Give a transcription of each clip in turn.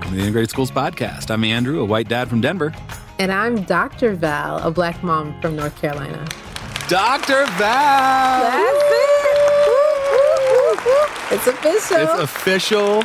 Welcome to the Integrated Schools Podcast. I'm Andrew, a white dad from Denver. And I'm Dr. Val, a black mom from North Carolina. Dr. Val! That's it! It's official. It's official.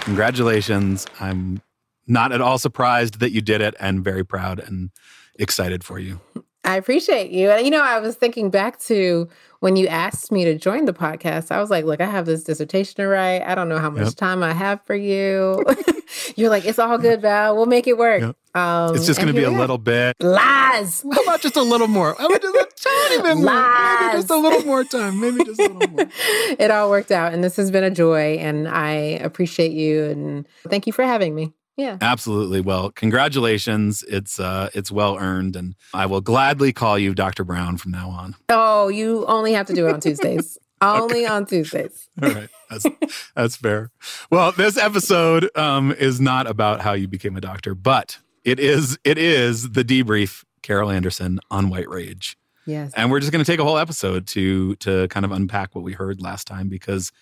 Congratulations. I'm not at all surprised that you did it and very proud and excited for you. I appreciate you. And you know, I was thinking back to when you asked me to join the podcast, I was like, look, I have this dissertation to write. I don't know how much yep. time I have for you. You're like, it's all good, Val. We'll make it work. Yep. Um, it's just going to be a little bit lies. How about just a little more? How about just a tiny bit more? Maybe just a little more time. Maybe just a little more. it all worked out, and this has been a joy. And I appreciate you, and thank you for having me. Yeah. Absolutely. Well, congratulations. It's uh it's well earned and I will gladly call you Dr. Brown from now on. Oh, you only have to do it on Tuesdays. only on Tuesdays. All right. That's that's fair. Well, this episode um is not about how you became a doctor, but it is it is the debrief Carol Anderson on White Rage. Yes. And we're just going to take a whole episode to to kind of unpack what we heard last time because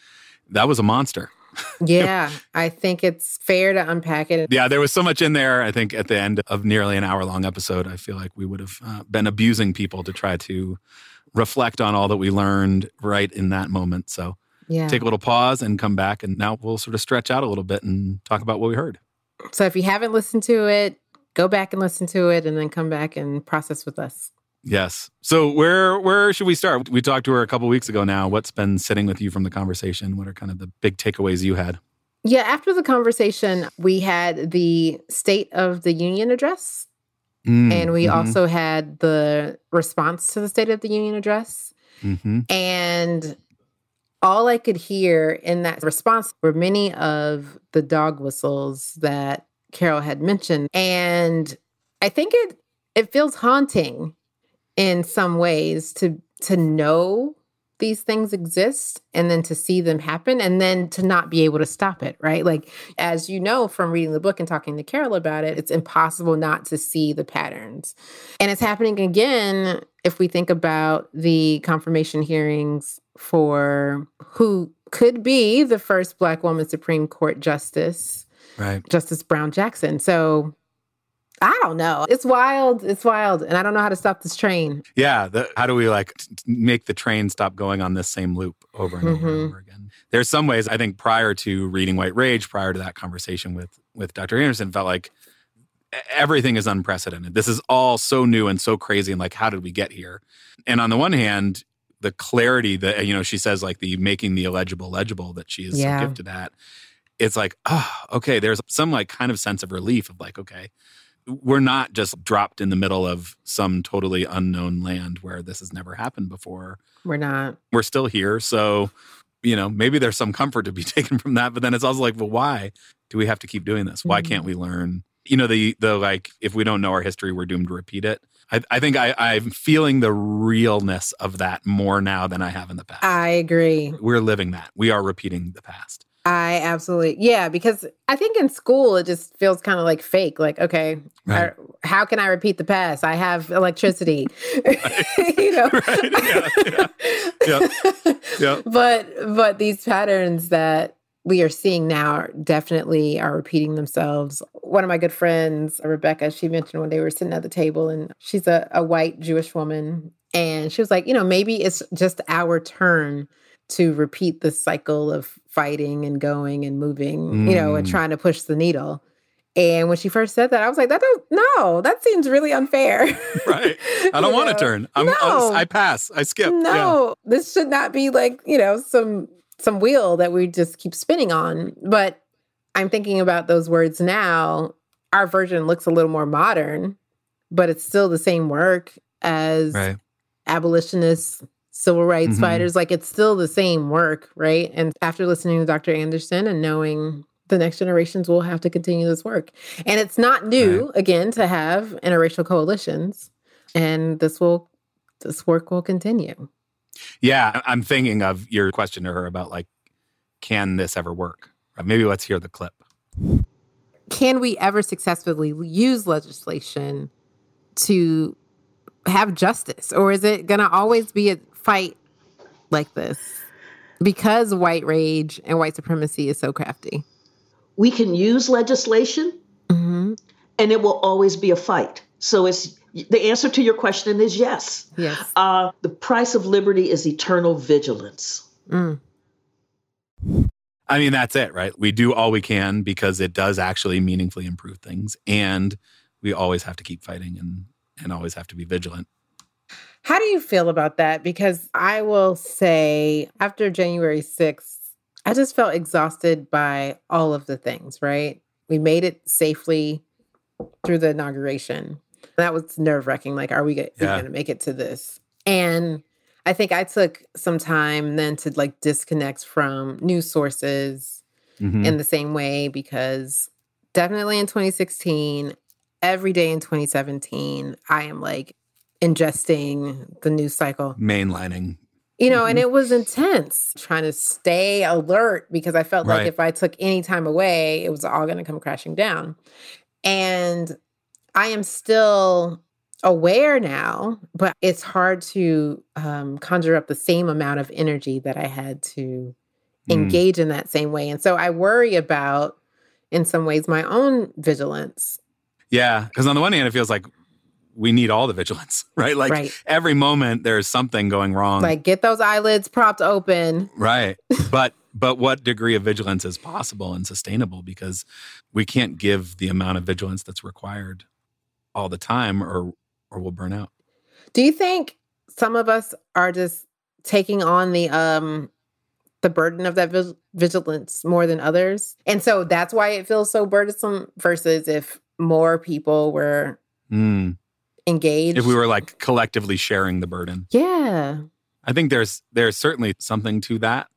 that was a monster. Yeah, I think it's fair to unpack it. Yeah, there was so much in there. I think at the end of nearly an hour long episode, I feel like we would have uh, been abusing people to try to reflect on all that we learned right in that moment. So yeah. take a little pause and come back. And now we'll sort of stretch out a little bit and talk about what we heard. So if you haven't listened to it, go back and listen to it and then come back and process with us. Yes. So where where should we start? We talked to her a couple weeks ago now. What's been sitting with you from the conversation? What are kind of the big takeaways you had? Yeah, after the conversation, we had the State of the Union address. Mm, and we mm-hmm. also had the response to the State of the Union address. Mm-hmm. And all I could hear in that response were many of the dog whistles that Carol had mentioned. And I think it it feels haunting in some ways to to know these things exist and then to see them happen and then to not be able to stop it, right? Like, as you know from reading the book and talking to Carol about it, it's impossible not to see the patterns. And it's happening again if we think about the confirmation hearings for who could be the first Black woman Supreme Court justice, right? Justice Brown Jackson. So I don't know. It's wild. It's wild. And I don't know how to stop this train. Yeah. The, how do we like t- make the train stop going on this same loop over and mm-hmm. over and mm-hmm. over again? There's some ways I think prior to reading White Rage, prior to that conversation with with Dr. Anderson, felt like everything is unprecedented. This is all so new and so crazy. And like, how did we get here? And on the one hand, the clarity that you know she says like the making the illegible legible that she is yeah. gifted at it's like oh okay there's some like kind of sense of relief of like okay we're not just dropped in the middle of some totally unknown land where this has never happened before. We're not. We're still here. So, you know, maybe there's some comfort to be taken from that. But then it's also like, well, why do we have to keep doing this? Why mm-hmm. can't we learn? You know, the the like if we don't know our history, we're doomed to repeat it. I, I think I, I'm feeling the realness of that more now than I have in the past. I agree. We're living that. We are repeating the past. I absolutely, yeah, because I think in school it just feels kind of like fake. Like, okay, right. I, how can I repeat the past? I have electricity, you know. Right. Yeah, yeah, yeah. yeah. But but these patterns that we are seeing now definitely are repeating themselves. One of my good friends, Rebecca, she mentioned when they were sitting at the table, and she's a, a white Jewish woman, and she was like, you know, maybe it's just our turn to repeat the cycle of fighting and going and moving, mm. you know, and mm. trying to push the needle. And when she first said that, I was like, "That don't no, that seems really unfair." right. I don't want to turn. I'm, no. I'm, i pass. I skip. No, yeah. this should not be like you know some some wheel that we just keep spinning on. But I'm thinking about those words now. Our version looks a little more modern, but it's still the same work as right. abolitionists civil rights mm-hmm. fighters. Like it's still the same work, right? And after listening to Dr. Anderson and knowing the next generations will have to continue this work. And it's not new, right. again, to have interracial coalitions. And this will this work will continue. Yeah, I'm thinking of your question to her about like, can this ever work? Maybe let's hear the clip. Can we ever successfully use legislation to have justice? Or is it going to always be a fight like this because white rage and white supremacy is so crafty? we can use legislation mm-hmm. and it will always be a fight. So it's the answer to your question is yes. Yes. Uh, the price of liberty is eternal vigilance. Mm. I mean, that's it, right? We do all we can because it does actually meaningfully improve things. And we always have to keep fighting and, and always have to be vigilant. How do you feel about that? Because I will say, after January 6th, I just felt exhausted by all of the things, right? We made it safely through the inauguration. That was nerve wracking. Like, are we, yeah. going to make it to this? And I think I took some time then to like disconnect from news sources mm-hmm. in the same way because definitely in 2016, every day in 2017, I am like ingesting the news cycle, mainlining. You know, mm-hmm. and it was intense trying to stay alert because I felt right. like if I took any time away, it was all going to come crashing down. And I am still aware now, but it's hard to um, conjure up the same amount of energy that I had to mm. engage in that same way. And so I worry about, in some ways, my own vigilance. Yeah. Because on the one hand, it feels like we need all the vigilance, right? Like right. every moment there's something going wrong. Like get those eyelids propped open. Right. But but what degree of vigilance is possible and sustainable because we can't give the amount of vigilance that's required all the time or or we'll burn out. Do you think some of us are just taking on the um the burden of that vigilance more than others? And so that's why it feels so burdensome versus if more people were mm. Engaged. If we were like collectively sharing the burden. Yeah. I think there's there's certainly something to that.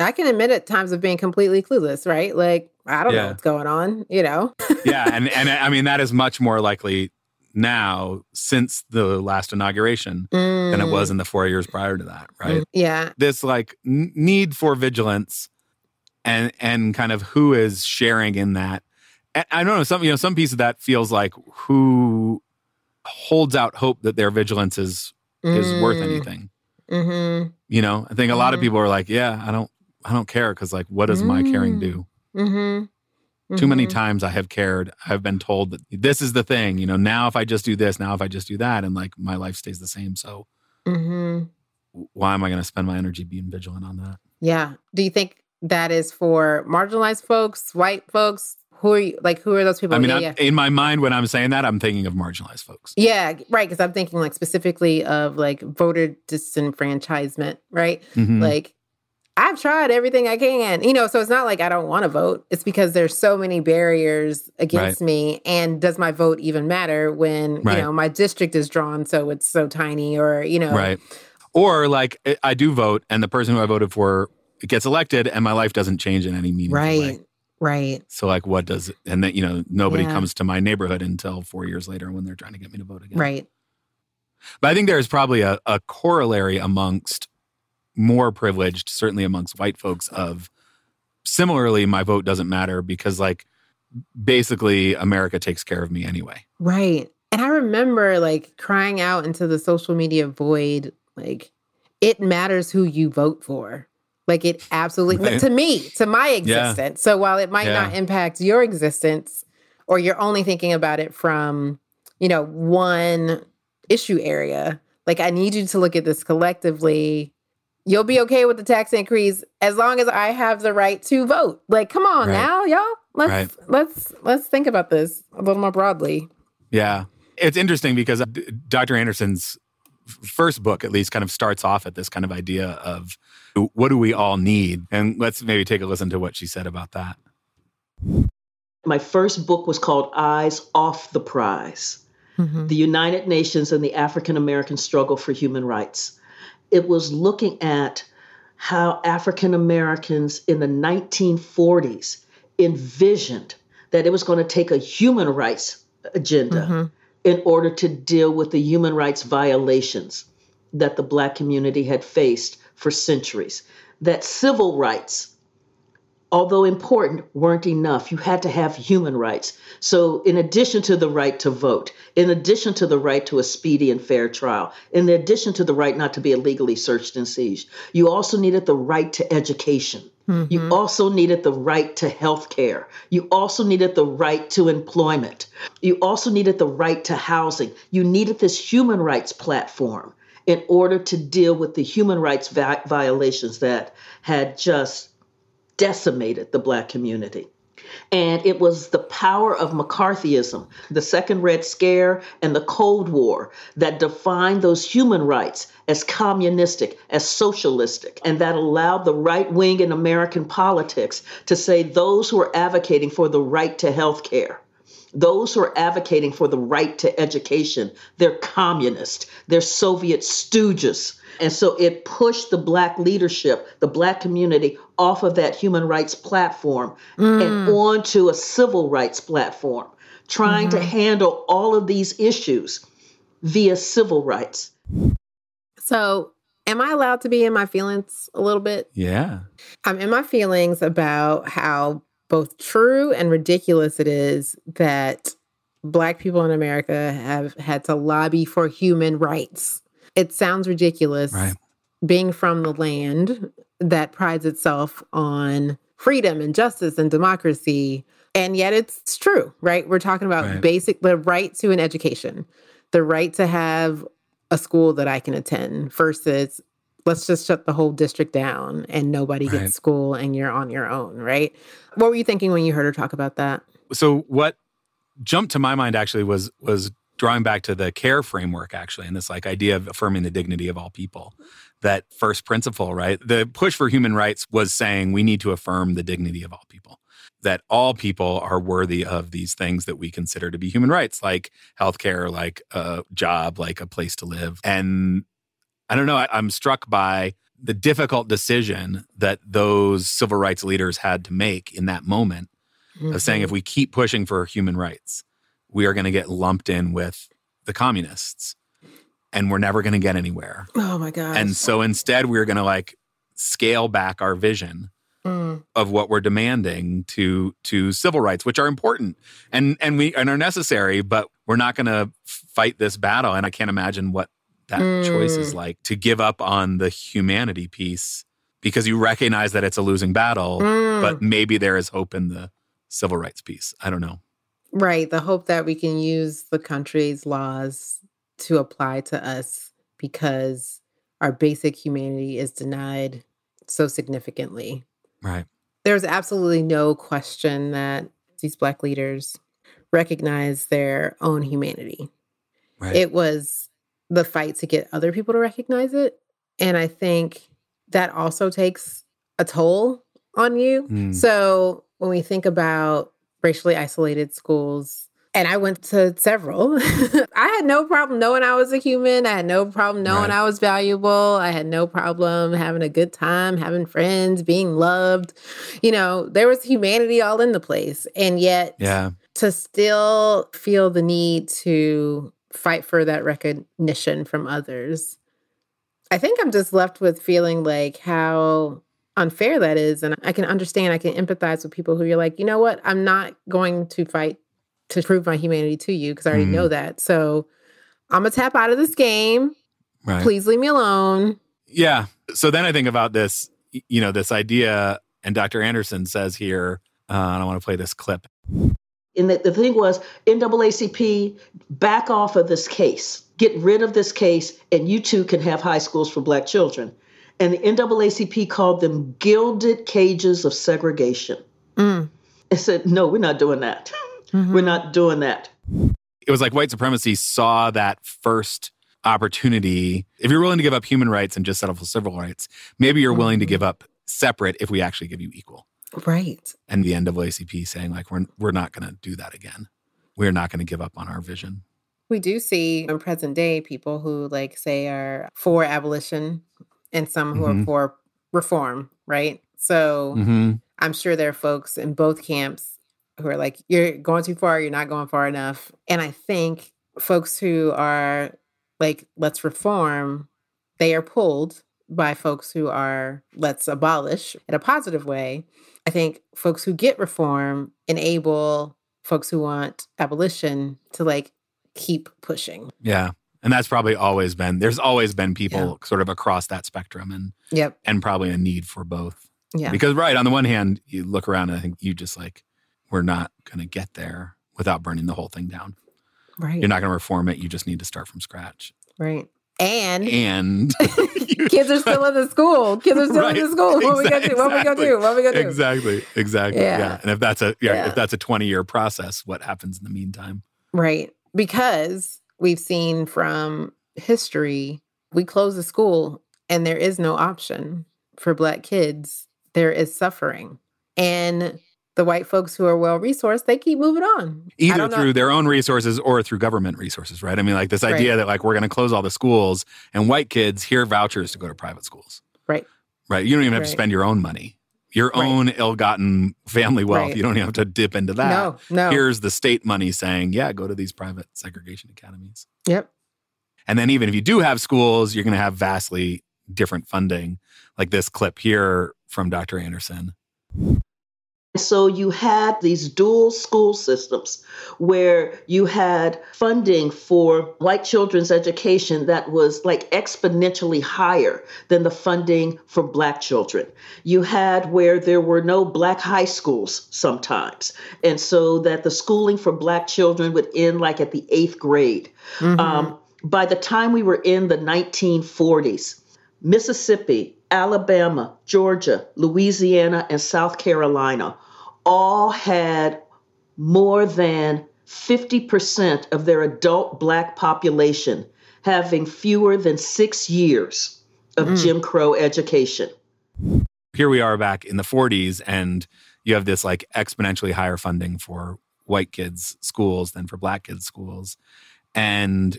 I can admit at times of being completely clueless, right? Like I don't yeah. know what's going on, you know. yeah, and and I mean that is much more likely now since the last inauguration mm. than it was mm. in the four years prior to that, right? Mm, yeah. This like n- need for vigilance and and kind of who is sharing in that. And I don't know some you know some piece of that feels like who holds out hope that their vigilance is mm. is worth mm. anything. Mm-hmm. You know, I think a mm-hmm. lot of mm-hmm. people are like, yeah, I don't I don't care because like what does my caring do? Mm-hmm. Too many mm-hmm. times I have cared. I've been told that this is the thing, you know, now if I just do this, now if I just do that, and like my life stays the same. So why am I going to spend my energy being vigilant on that? Yeah. Do you think that is for marginalized folks, white folks? Who are you, like, who are those people? I mean, yeah, yeah. in my mind, when I'm saying that, I'm thinking of marginalized folks. Yeah, right. Because I'm thinking like specifically of like voter disenfranchisement, right? Mm-hmm. Like I've tried everything I can. You know, so it's not like I don't want to vote. It's because there's so many barriers against right. me. And does my vote even matter when, right. you know, my district is drawn so it's so tiny or, you know. Right. Or like I do vote and the person who I voted for gets elected and my life doesn't change in any meaningful right. way. Right. So like what does and that you know nobody yeah. comes to my neighborhood until 4 years later when they're trying to get me to vote again. Right. But I think there's probably a, a corollary amongst more privileged, certainly amongst white folks, of similarly, my vote doesn't matter because, like, basically, America takes care of me anyway. Right. And I remember like crying out into the social media void, like, it matters who you vote for. Like, it absolutely, right. to me, to my existence. Yeah. So while it might yeah. not impact your existence, or you're only thinking about it from, you know, one issue area, like, I need you to look at this collectively you'll be okay with the tax increase as long as I have the right to vote. Like, come on right. now, y'all. Let's right. let's let's think about this a little more broadly. Yeah. It's interesting because uh, Dr. Anderson's first book at least kind of starts off at this kind of idea of what do we all need? And let's maybe take a listen to what she said about that. My first book was called Eyes Off the Prize. Mm-hmm. The United Nations and the African American Struggle for Human Rights it was looking at how African Americans in the 1940s envisioned that it was going to take a human rights agenda mm-hmm. In order to deal with the human rights violations that the Black community had faced for centuries. That civil rights although important, weren't enough. You had to have human rights. So, in addition to the right to vote, in addition to the right to a speedy and fair trial, in addition to the right not to be illegally searched and seized, you also needed the right to education. Mm-hmm. You also needed the right to health care. You also needed the right to employment. You also needed the right to housing. You needed this human rights platform in order to deal with the human rights vi- violations that had just decimated the Black community. And it was the power of McCarthyism, the Second Red Scare, and the Cold War that defined those human rights as communistic, as socialistic, and that allowed the right wing in American politics to say those who are advocating for the right to health care those who are advocating for the right to education, they're communist, they're Soviet stooges. And so it pushed the Black leadership, the Black community, off of that human rights platform mm. and onto a civil rights platform, trying mm-hmm. to handle all of these issues via civil rights. So, am I allowed to be in my feelings a little bit? Yeah. I'm in my feelings about how both true and ridiculous it is that Black people in America have had to lobby for human rights. It sounds ridiculous right. being from the land that prides itself on freedom and justice and democracy. And yet it's true, right? We're talking about right. basic the right to an education, the right to have a school that I can attend versus let's just shut the whole district down and nobody right. gets school and you're on your own, right? What were you thinking when you heard her talk about that? So what jumped to my mind actually was was drawing back to the care framework actually and this like idea of affirming the dignity of all people. That first principle, right? The push for human rights was saying we need to affirm the dignity of all people. That all people are worthy of these things that we consider to be human rights, like healthcare, like a job, like a place to live. And I don't know. I, I'm struck by the difficult decision that those civil rights leaders had to make in that moment mm-hmm. of saying if mm-hmm. we keep pushing for human rights, we are going to get lumped in with the communists and we're never going to get anywhere. Oh my god. And so instead we're going to like scale back our vision mm. of what we're demanding to to civil rights which are important and and we and are necessary but we're not going to fight this battle and I can't imagine what that mm. choice is mm. like to give up on the humanity piece because you recognize that it's a losing battle, mm. but maybe there is hope in the civil rights piece. I don't know. Right. The hope that we can use the country's laws to apply to us because our basic humanity is denied so significantly. Right. There's absolutely no question that these Black leaders recognize their own humanity. Right. It was the fight to get other people to recognize it. And I think that also takes a toll on you. Mm. So when we think about racially isolated schools, and I went to several. I had no problem knowing I was a human. I had no problem knowing right. I was valuable. I had no problem having a good time, having friends, being loved. You know, there was humanity all in the place. And yet, yeah. to still feel the need to fight for that recognition from others. I think I'm just left with feeling like how unfair that is. And I can understand, I can empathize with people who you're like, you know what? I'm not going to fight to prove my humanity to you because I already mm. know that. So I'm going to tap out of this game. Right. Please leave me alone. Yeah. So then I think about this, you know, this idea, and Dr. Anderson says here, uh, and I want to play this clip. And the, the thing was, NAACP, back off of this case, get rid of this case, and you too can have high schools for black children. And the NAACP called them gilded cages of segregation. Mm. I said, no, we're not doing that. Mm-hmm. We're not doing that. It was like white supremacy saw that first opportunity. If you're willing to give up human rights and just settle for civil rights, maybe you're willing to mm-hmm. give up separate if we actually give you equal. Right. And the NAACP saying like we're we're not going to do that again. We're not going to give up on our vision. We do see in present day people who like say are for abolition and some who mm-hmm. are for reform, right? So mm-hmm. I'm sure there are folks in both camps who are like, you're going too far, you're not going far enough. And I think folks who are like, let's reform, they are pulled by folks who are let's abolish in a positive way. I think folks who get reform enable folks who want abolition to like keep pushing. Yeah. And that's probably always been there's always been people yeah. sort of across that spectrum and yep. and probably a need for both. Yeah. Because right on the one hand, you look around and I think you just like we're not going to get there without burning the whole thing down. Right. You're not going to reform it. You just need to start from scratch. Right. And And kids are still in the school. Kids are still Right. in the school. What we gonna do? What we gonna do? What we gonna do? exactly, exactly. Yeah. Yeah. And if that's a yeah, Yeah. if that's a 20 year process, what happens in the meantime? Right. Because we've seen from history, we close the school and there is no option for Black kids. There is suffering. And the white folks who are well resourced, they keep moving on. Either through their own resources or through government resources, right? I mean, like this idea that like we're going to close all the schools and white kids hear vouchers to go to private schools, Right. right? You don't even have to spend your own money, your Right. own ill-gotten family wealth. Right. You don't even have to dip into that. No, no. Here's the state money saying, yeah, go to these private segregation academies. yep. And then even if you do have schools, you're going to have vastly different funding, like this clip here from Dr. Anderson. So you had these dual school systems where you had funding for white children's education that was like exponentially higher than the funding for black children. You had where there were no black high schools sometimes. And so that the schooling for black children would end like at the eighth grade. Mhm. Um, by the time we were in the 1940s, Mississippi, Alabama, Georgia, Louisiana, and South Carolina all had more than 50% of their adult black population having fewer than six years of Mm. Jim Crow education. Here we are back in the 40s, and you have this like exponentially higher funding for white kids' schools than for black kids' schools. And,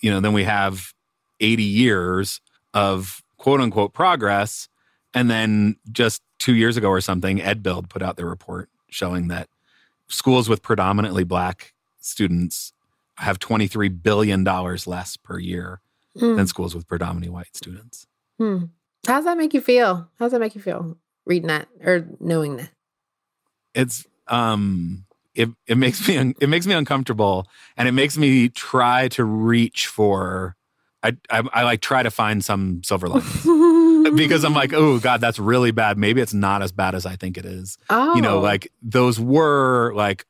you know, then we have 80 years of quote unquote progress. And then just two years ago or something, EdBuild put out their report showing that schools with predominantly black students have $23 billion less per year Mm. than schools with predominantly white students. Hmm. does that make you feel? How does that make you feel reading that or knowing that? It's um it it makes me un- it makes me uncomfortable and it makes me try to reach for I I, I like try to find some silver lining because I'm like, oh God, that's really bad. Maybe it's not as bad as I think it is. oh, You know, oh. like those were like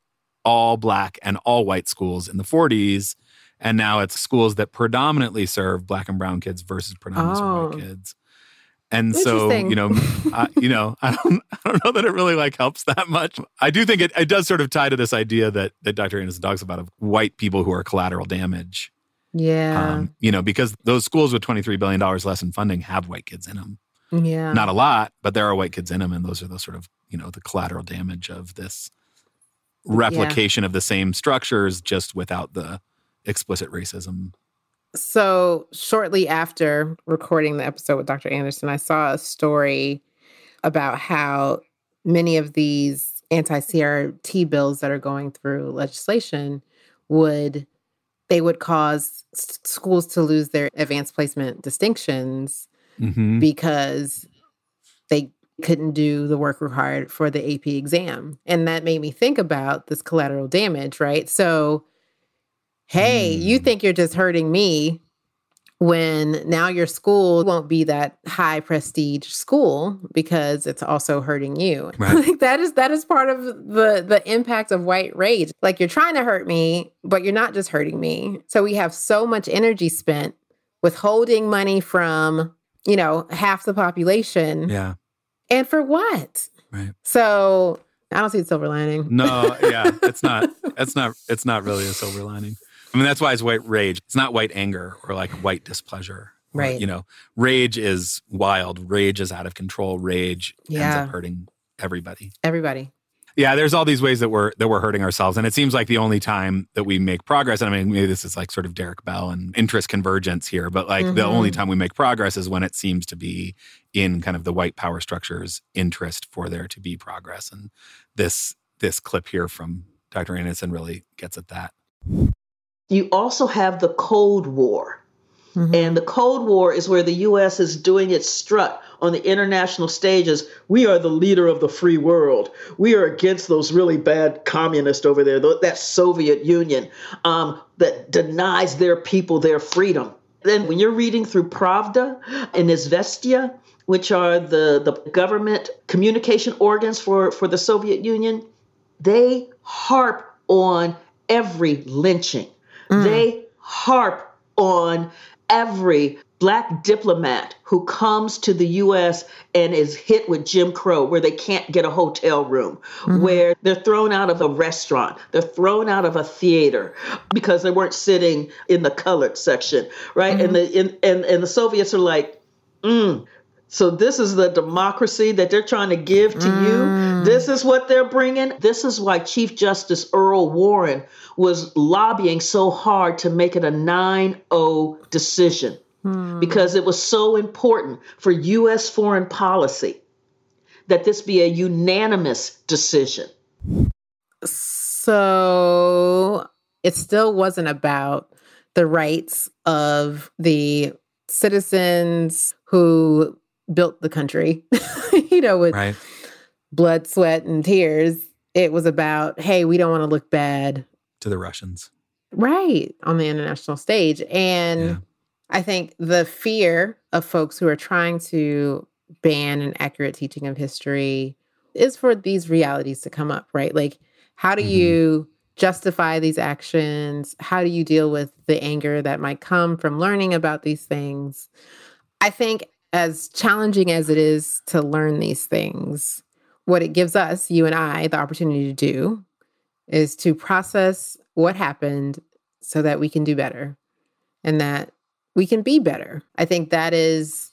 all black and all white schools in the 40s. And now it's schools that predominantly serve black and brown kids versus predominantly Oh. white kids. And so, you know, I, you know, I don't, I don't know that it really like helps that much. I do think it, it does sort of tie to this idea that that Dr. Anderson talks about of white people who are collateral damage. Yeah, Um, you know, because those schools with twenty three billion dollars less in funding have white kids in them yeah, not a lot, but there are white kids in them, and those are the sort of you know the collateral damage of this replication of the same structures, just without the explicit racism. So, shortly after recording the episode with Dr. Anderson, I saw a story about how many of these anti CRT bills that are going through legislation would they would cause s- schools to lose their advanced placement distinctions Mm-hmm. because they couldn't do the work required for the AP exam. And that made me think about this collateral damage, right? So, hey, you Mm. think you're just hurting me when now your school won't be that high prestige school because it's also hurting you. Right. like that is that is part of the the impact of white rage. Like you're trying to hurt me, but you're not just hurting me. So we have so much energy spent withholding money from, you know, half the population. Yeah, And for what? Right. So I don't see the silver lining. no, yeah, it's not. It's not. It's not really a silver lining. I mean, that's why it's white rage. It's not white anger or like white displeasure. Or, Right. You know, rage is wild. Rage is out of control. Rage ends up hurting everybody. Everybody. Yeah, there's all these ways that we're that we're hurting ourselves, and it seems like the only time that we make progress. And I mean, maybe this is like sort of Derek Bell and interest convergence here, but like the Mhm. only time we make progress is when it seems to be in kind of the white power structure's interest for there to be progress. And this this clip here from Dr. Anderson really gets at that. You also have the Cold War. Mhm. And the Cold War is where the US is doing its strut on the international stages. We are the leader of the free world. We are against those really bad communists over there, that Soviet Union um, that denies their people their freedom. then when you're reading through Pravda and Izvestia, which are the, the government communication organs for, for the Soviet Union, they harp on every lynching. Mm. They harp on every black diplomat who comes to the US and is hit with Jim Crow, where they can't get a hotel room, mm-hmm. where they're thrown out of a restaurant, they're thrown out of a theater because they weren't sitting in the colored section, right? Mm-hmm. And the in, and, and the Soviets are like, mm, so this is the democracy that they're trying to give to mm. you. This is what they're bringing. This is why Chief Justice Earl Warren was lobbying so hard to make it a 9-0 decision hmm. because it was so important for US foreign policy that this be a unanimous decision. So it still wasn't about the rights of the citizens who built the country, you know, with right. blood, sweat, and tears. It was about, hey, we don't want to look bad to the Russians. Right. On the international stage. And yeah. I think the fear of folks who are trying to ban an accurate teaching of history is for these realities to come up, right? Like, how do mm-hmm. you justify these actions? How do you deal with the anger that might come from learning about these things? I think as challenging as it is to learn these things, what it gives us, you and I, the opportunity to do is to process what happened so that we can do better and that we can be better. I think that is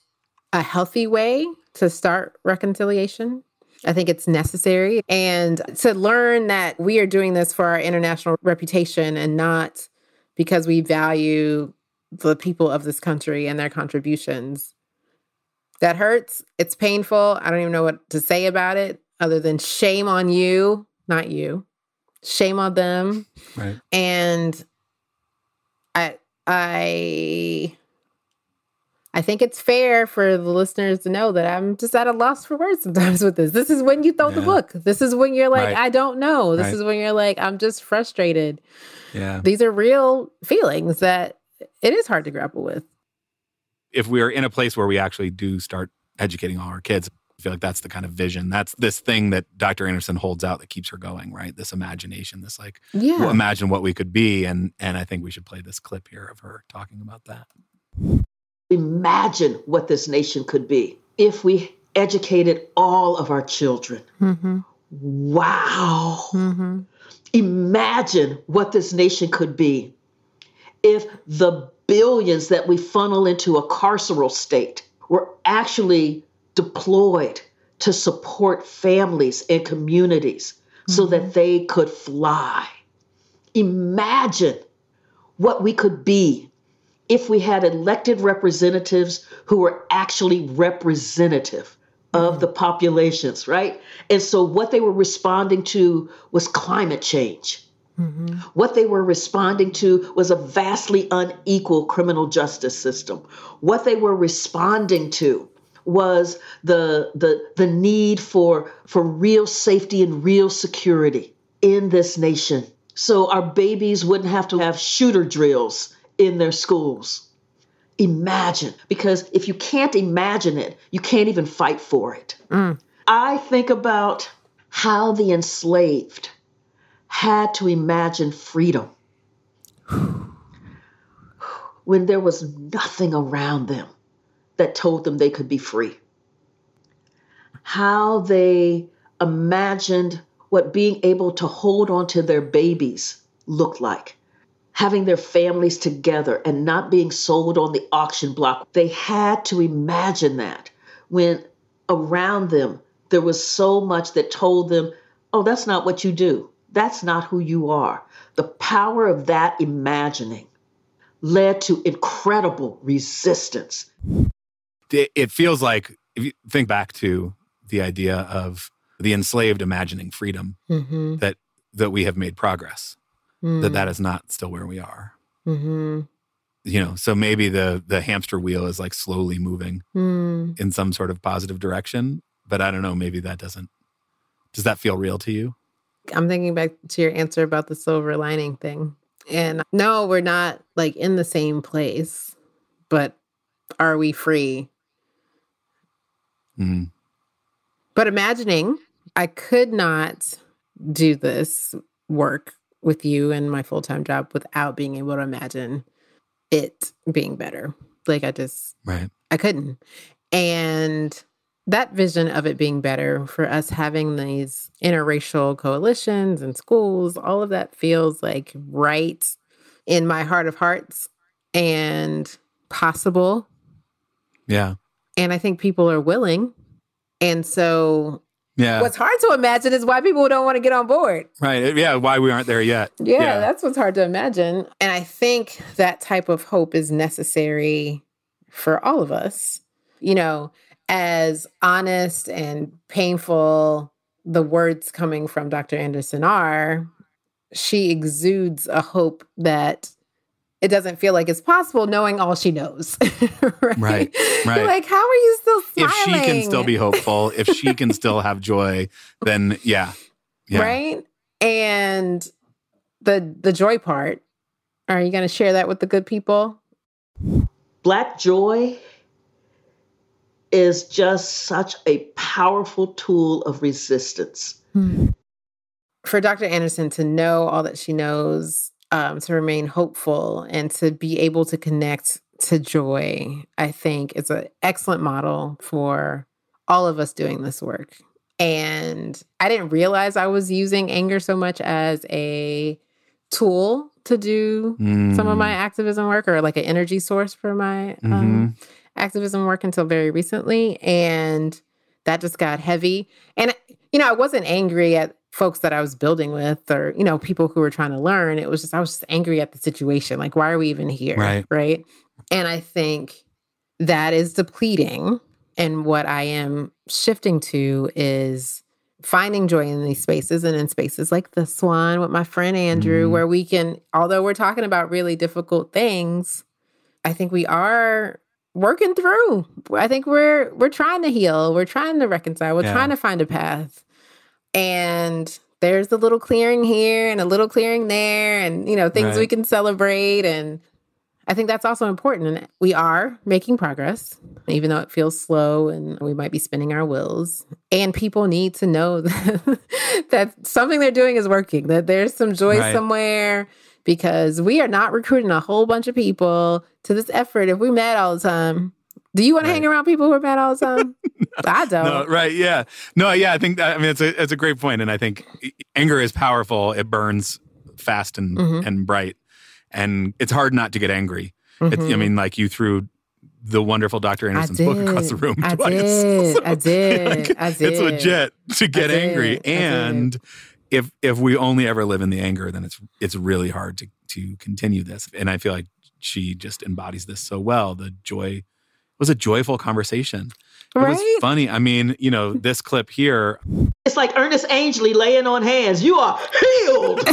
a healthy way to start reconciliation. I think it's necessary. And to learn that we are doing this for our international reputation and not because we value the people of this country and their contributions that hurts. It's painful. I don't even know what to say about it other than shame on you, not you. Shame on them. Right. And I I I think it's fair for the listeners to know that I'm just at a loss for words sometimes with this. This is when you throw yeah. the book. This is when you're like, right. I don't know. This right. is when you're like, I'm just frustrated. Yeah. These are real feelings that it is hard to grapple with if we are in a place where we actually do start educating all our kids, I feel like that's the kind of vision. That's this thing that Dr. Anderson holds out that keeps her going, right? This imagination, this like, yeah. Well, imagine what we could be. And and I think we should play this clip here of her talking about that. Imagine what this nation could be if we educated all of our children. Mm-hmm. Wow. Mm-hmm. Imagine what this nation could be if the billions that we funnel into a carceral state were actually deployed to support families and communities mm-hmm. so that they could fly. Imagine what we could be if we had elected representatives who were actually representative of mm-hmm. the populations, right? And so what they were responding to was climate change. Mm-hmm. What they were responding to was a vastly unequal criminal justice system. What they were responding to was the, the, the need for, for real safety and real security in this nation. So our babies wouldn't have to have shooter drills in their schools. Imagine, because if you can't imagine it, you can't even fight for it. Mm. I think about how the enslaved had to imagine freedom when there was nothing around them that told them they could be free. How they imagined what being able to hold on to their babies looked like. Having their families together and not being sold on the auction block. They had to imagine that when around them there was so much that told them, oh, that's not what you do. That's not who you are. The power of that imagining led to incredible resistance. It feels like, if you think back to the idea of the enslaved imagining freedom, mm-hmm. that that we have made progress, mm. that that is not still where we are. Mm-hmm. You know, so maybe the the hamster wheel is like slowly moving mm. in some sort of positive direction, but I don't know. Maybe that doesn't. Does that feel real to you? I'm thinking back to your answer about the silver lining thing. And no, we're not like in the same place, but are we free? Mm. But imagining I could not do this work with you and my full time job without being able to imagine it being better. Like I just, right. I couldn't. And that vision of it being better for us having these interracial coalitions and schools, all of that feels like right in my heart of hearts and possible. Yeah. And I think people are willing. And so yeah. What's hard to imagine is why people don't want to get on board. Right. Yeah. Why we aren't there yet. Yeah, yeah, that's what's hard to imagine. And I think that type of hope is necessary for all of us. You know, as honest and painful the words coming from Dr. Anderson are, she exudes a hope that it doesn't feel like it's possible knowing all she knows. right? right. Right. like, how are you still smiling? If she can still be hopeful, if she can still have joy, then yeah. yeah. Right. And the the joy part, are you gonna share that with the good people? Black joy is just such a powerful tool of resistance. Hmm. For Dr. Anderson to know all that she knows um, to remain hopeful and to be able to connect to joy, I think is an excellent model for all of us doing this work. And I didn't realize I was using anger so much as a tool to do mm. some of my mm. activism work or like an energy source for my um, mm-hmm. Activism work until very recently. And that just got heavy. And, you know, I wasn't angry at folks that I was building with or, you know, people who were trying to learn. It was just, I was just angry at the situation. Like, why are we even here? Right. Right. And I think that is depleting. And what I am shifting to is finding joy in these spaces and in spaces like this one with my friend Andrew, mm. where we can, although we're talking about really difficult things, I think we are working through. I think we're we're trying to heal. We're trying to reconcile. We're yeah. trying to find a path and there's a little clearing here and a little clearing there and you know things right. we can celebrate and i think that's also important and we are making progress even though it feels slow and we might be spinning our wheels and people need to know that, that something they're doing is working that there's some joy right. somewhere because we are not recruiting a whole bunch of people to this effort if we met all the time do you want right. to hang around people who are mad all the time? I don't. No, right. Yeah. No, yeah. I think that, I mean, it's a, it's a great point. And I think anger is powerful. It burns fast and, mm-hmm. and bright. And it's hard not to get angry. Mm-hmm. I mean, like you threw the wonderful Dr. Anderson's book across the room I twice. Did. So, I did. Like, I did. It's legit to get angry. And if if we only ever live in the anger, then it's it's really hard to to continue this. And I feel like she just embodies this so well. The joy was a joyful conversation. Right? It was funny. I mean, you know, this clip here. It's like Ernest Angley laying on hands. You are healed.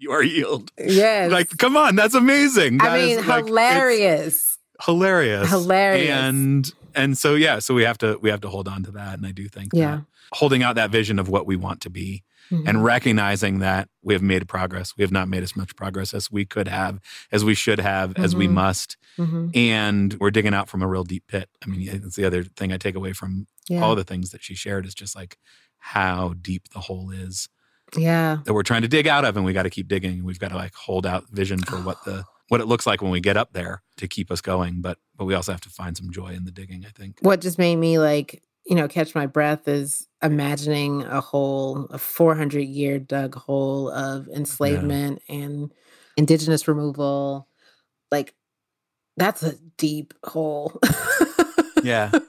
you are healed. Yes. Like, come on, that's amazing. That I mean, hilarious. Like, hilarious. Hilarious. And and so yeah, so we have to we have to hold on to that. And I do think yeah. holding out that vision of what we want to be mm-hmm. and recognizing that we have made progress. We have not made as much progress as we could have, as we should have, mm-hmm. as we mm-hmm. must. Mm-hmm. And we're digging out from a real deep pit. I mean, it's the other thing I take away from yeah. all the things that she shared is just like how deep the hole is. Yeah. That we're trying to dig out of and we got to keep digging. We've got to like hold out vision for what the what it looks like when we get up there to keep us going. But but we also have to find some joy in the digging, I think. What just made me like you know, catch my breath is imagining a hole, a 400 year dug hole of enslavement yeah. and indigenous removal. Like, that's a deep hole. yeah.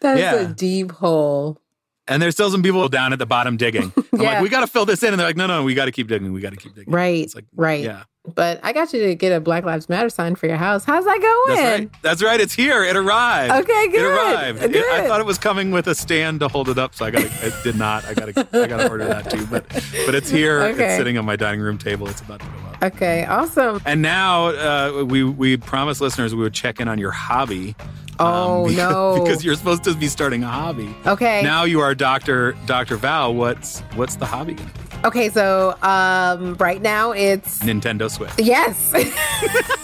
That's yeah. a deep hole. And there's still some people down at the bottom digging. I'm yeah. like, we got to fill this in. And they're like, no, no, we got to keep digging. We got to keep digging. Right. It's like, right. Yeah. But I got you to get a Black Lives Matter sign for your house. How's that going? That's right. That's right. It's here. It arrived. Okay, good. It arrived. Good. It, I thought it was coming with a stand to hold it up, so I got. It did not. I got to. I got to order that too. But but it's here. Okay. It's sitting on my dining room table. It's about to go up. Okay. Awesome. And now uh, we we promised listeners we would check in on your hobby. Oh um, no! Because you're supposed to be starting a hobby. Okay. Now you are Doctor Doctor Val. What's what's the hobby going to be? Okay, so um, right now it's Nintendo Switch. Yes.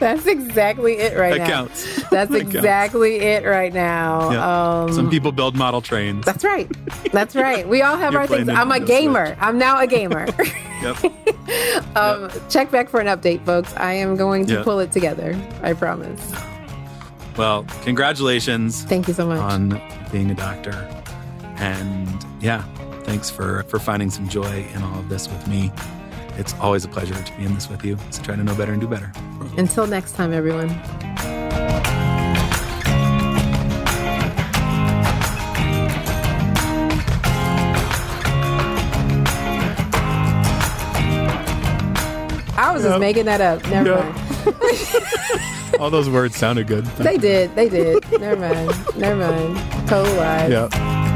That's exactly it right now. that now. Counts. That's That exactly it right now. Yeah. Um, Some people build model trains. That's right. That's right. We all have our things. I'm a gamer. Switch. I'm now a gamer. Yep. um, Check back for an update, folks. I am going to Yeah. pull it together. I promise. Well, congratulations Thank you so much. on being a doctor. And yeah, thanks for for finding some joy in all of this with me. It's always a pleasure to be in this with you. So try to know better and do better. Until next time, everyone. I was just making that up. Never Yep. mind. All those words sounded good. They did. They did. Never mind. Never mind. Total lies. Yeah.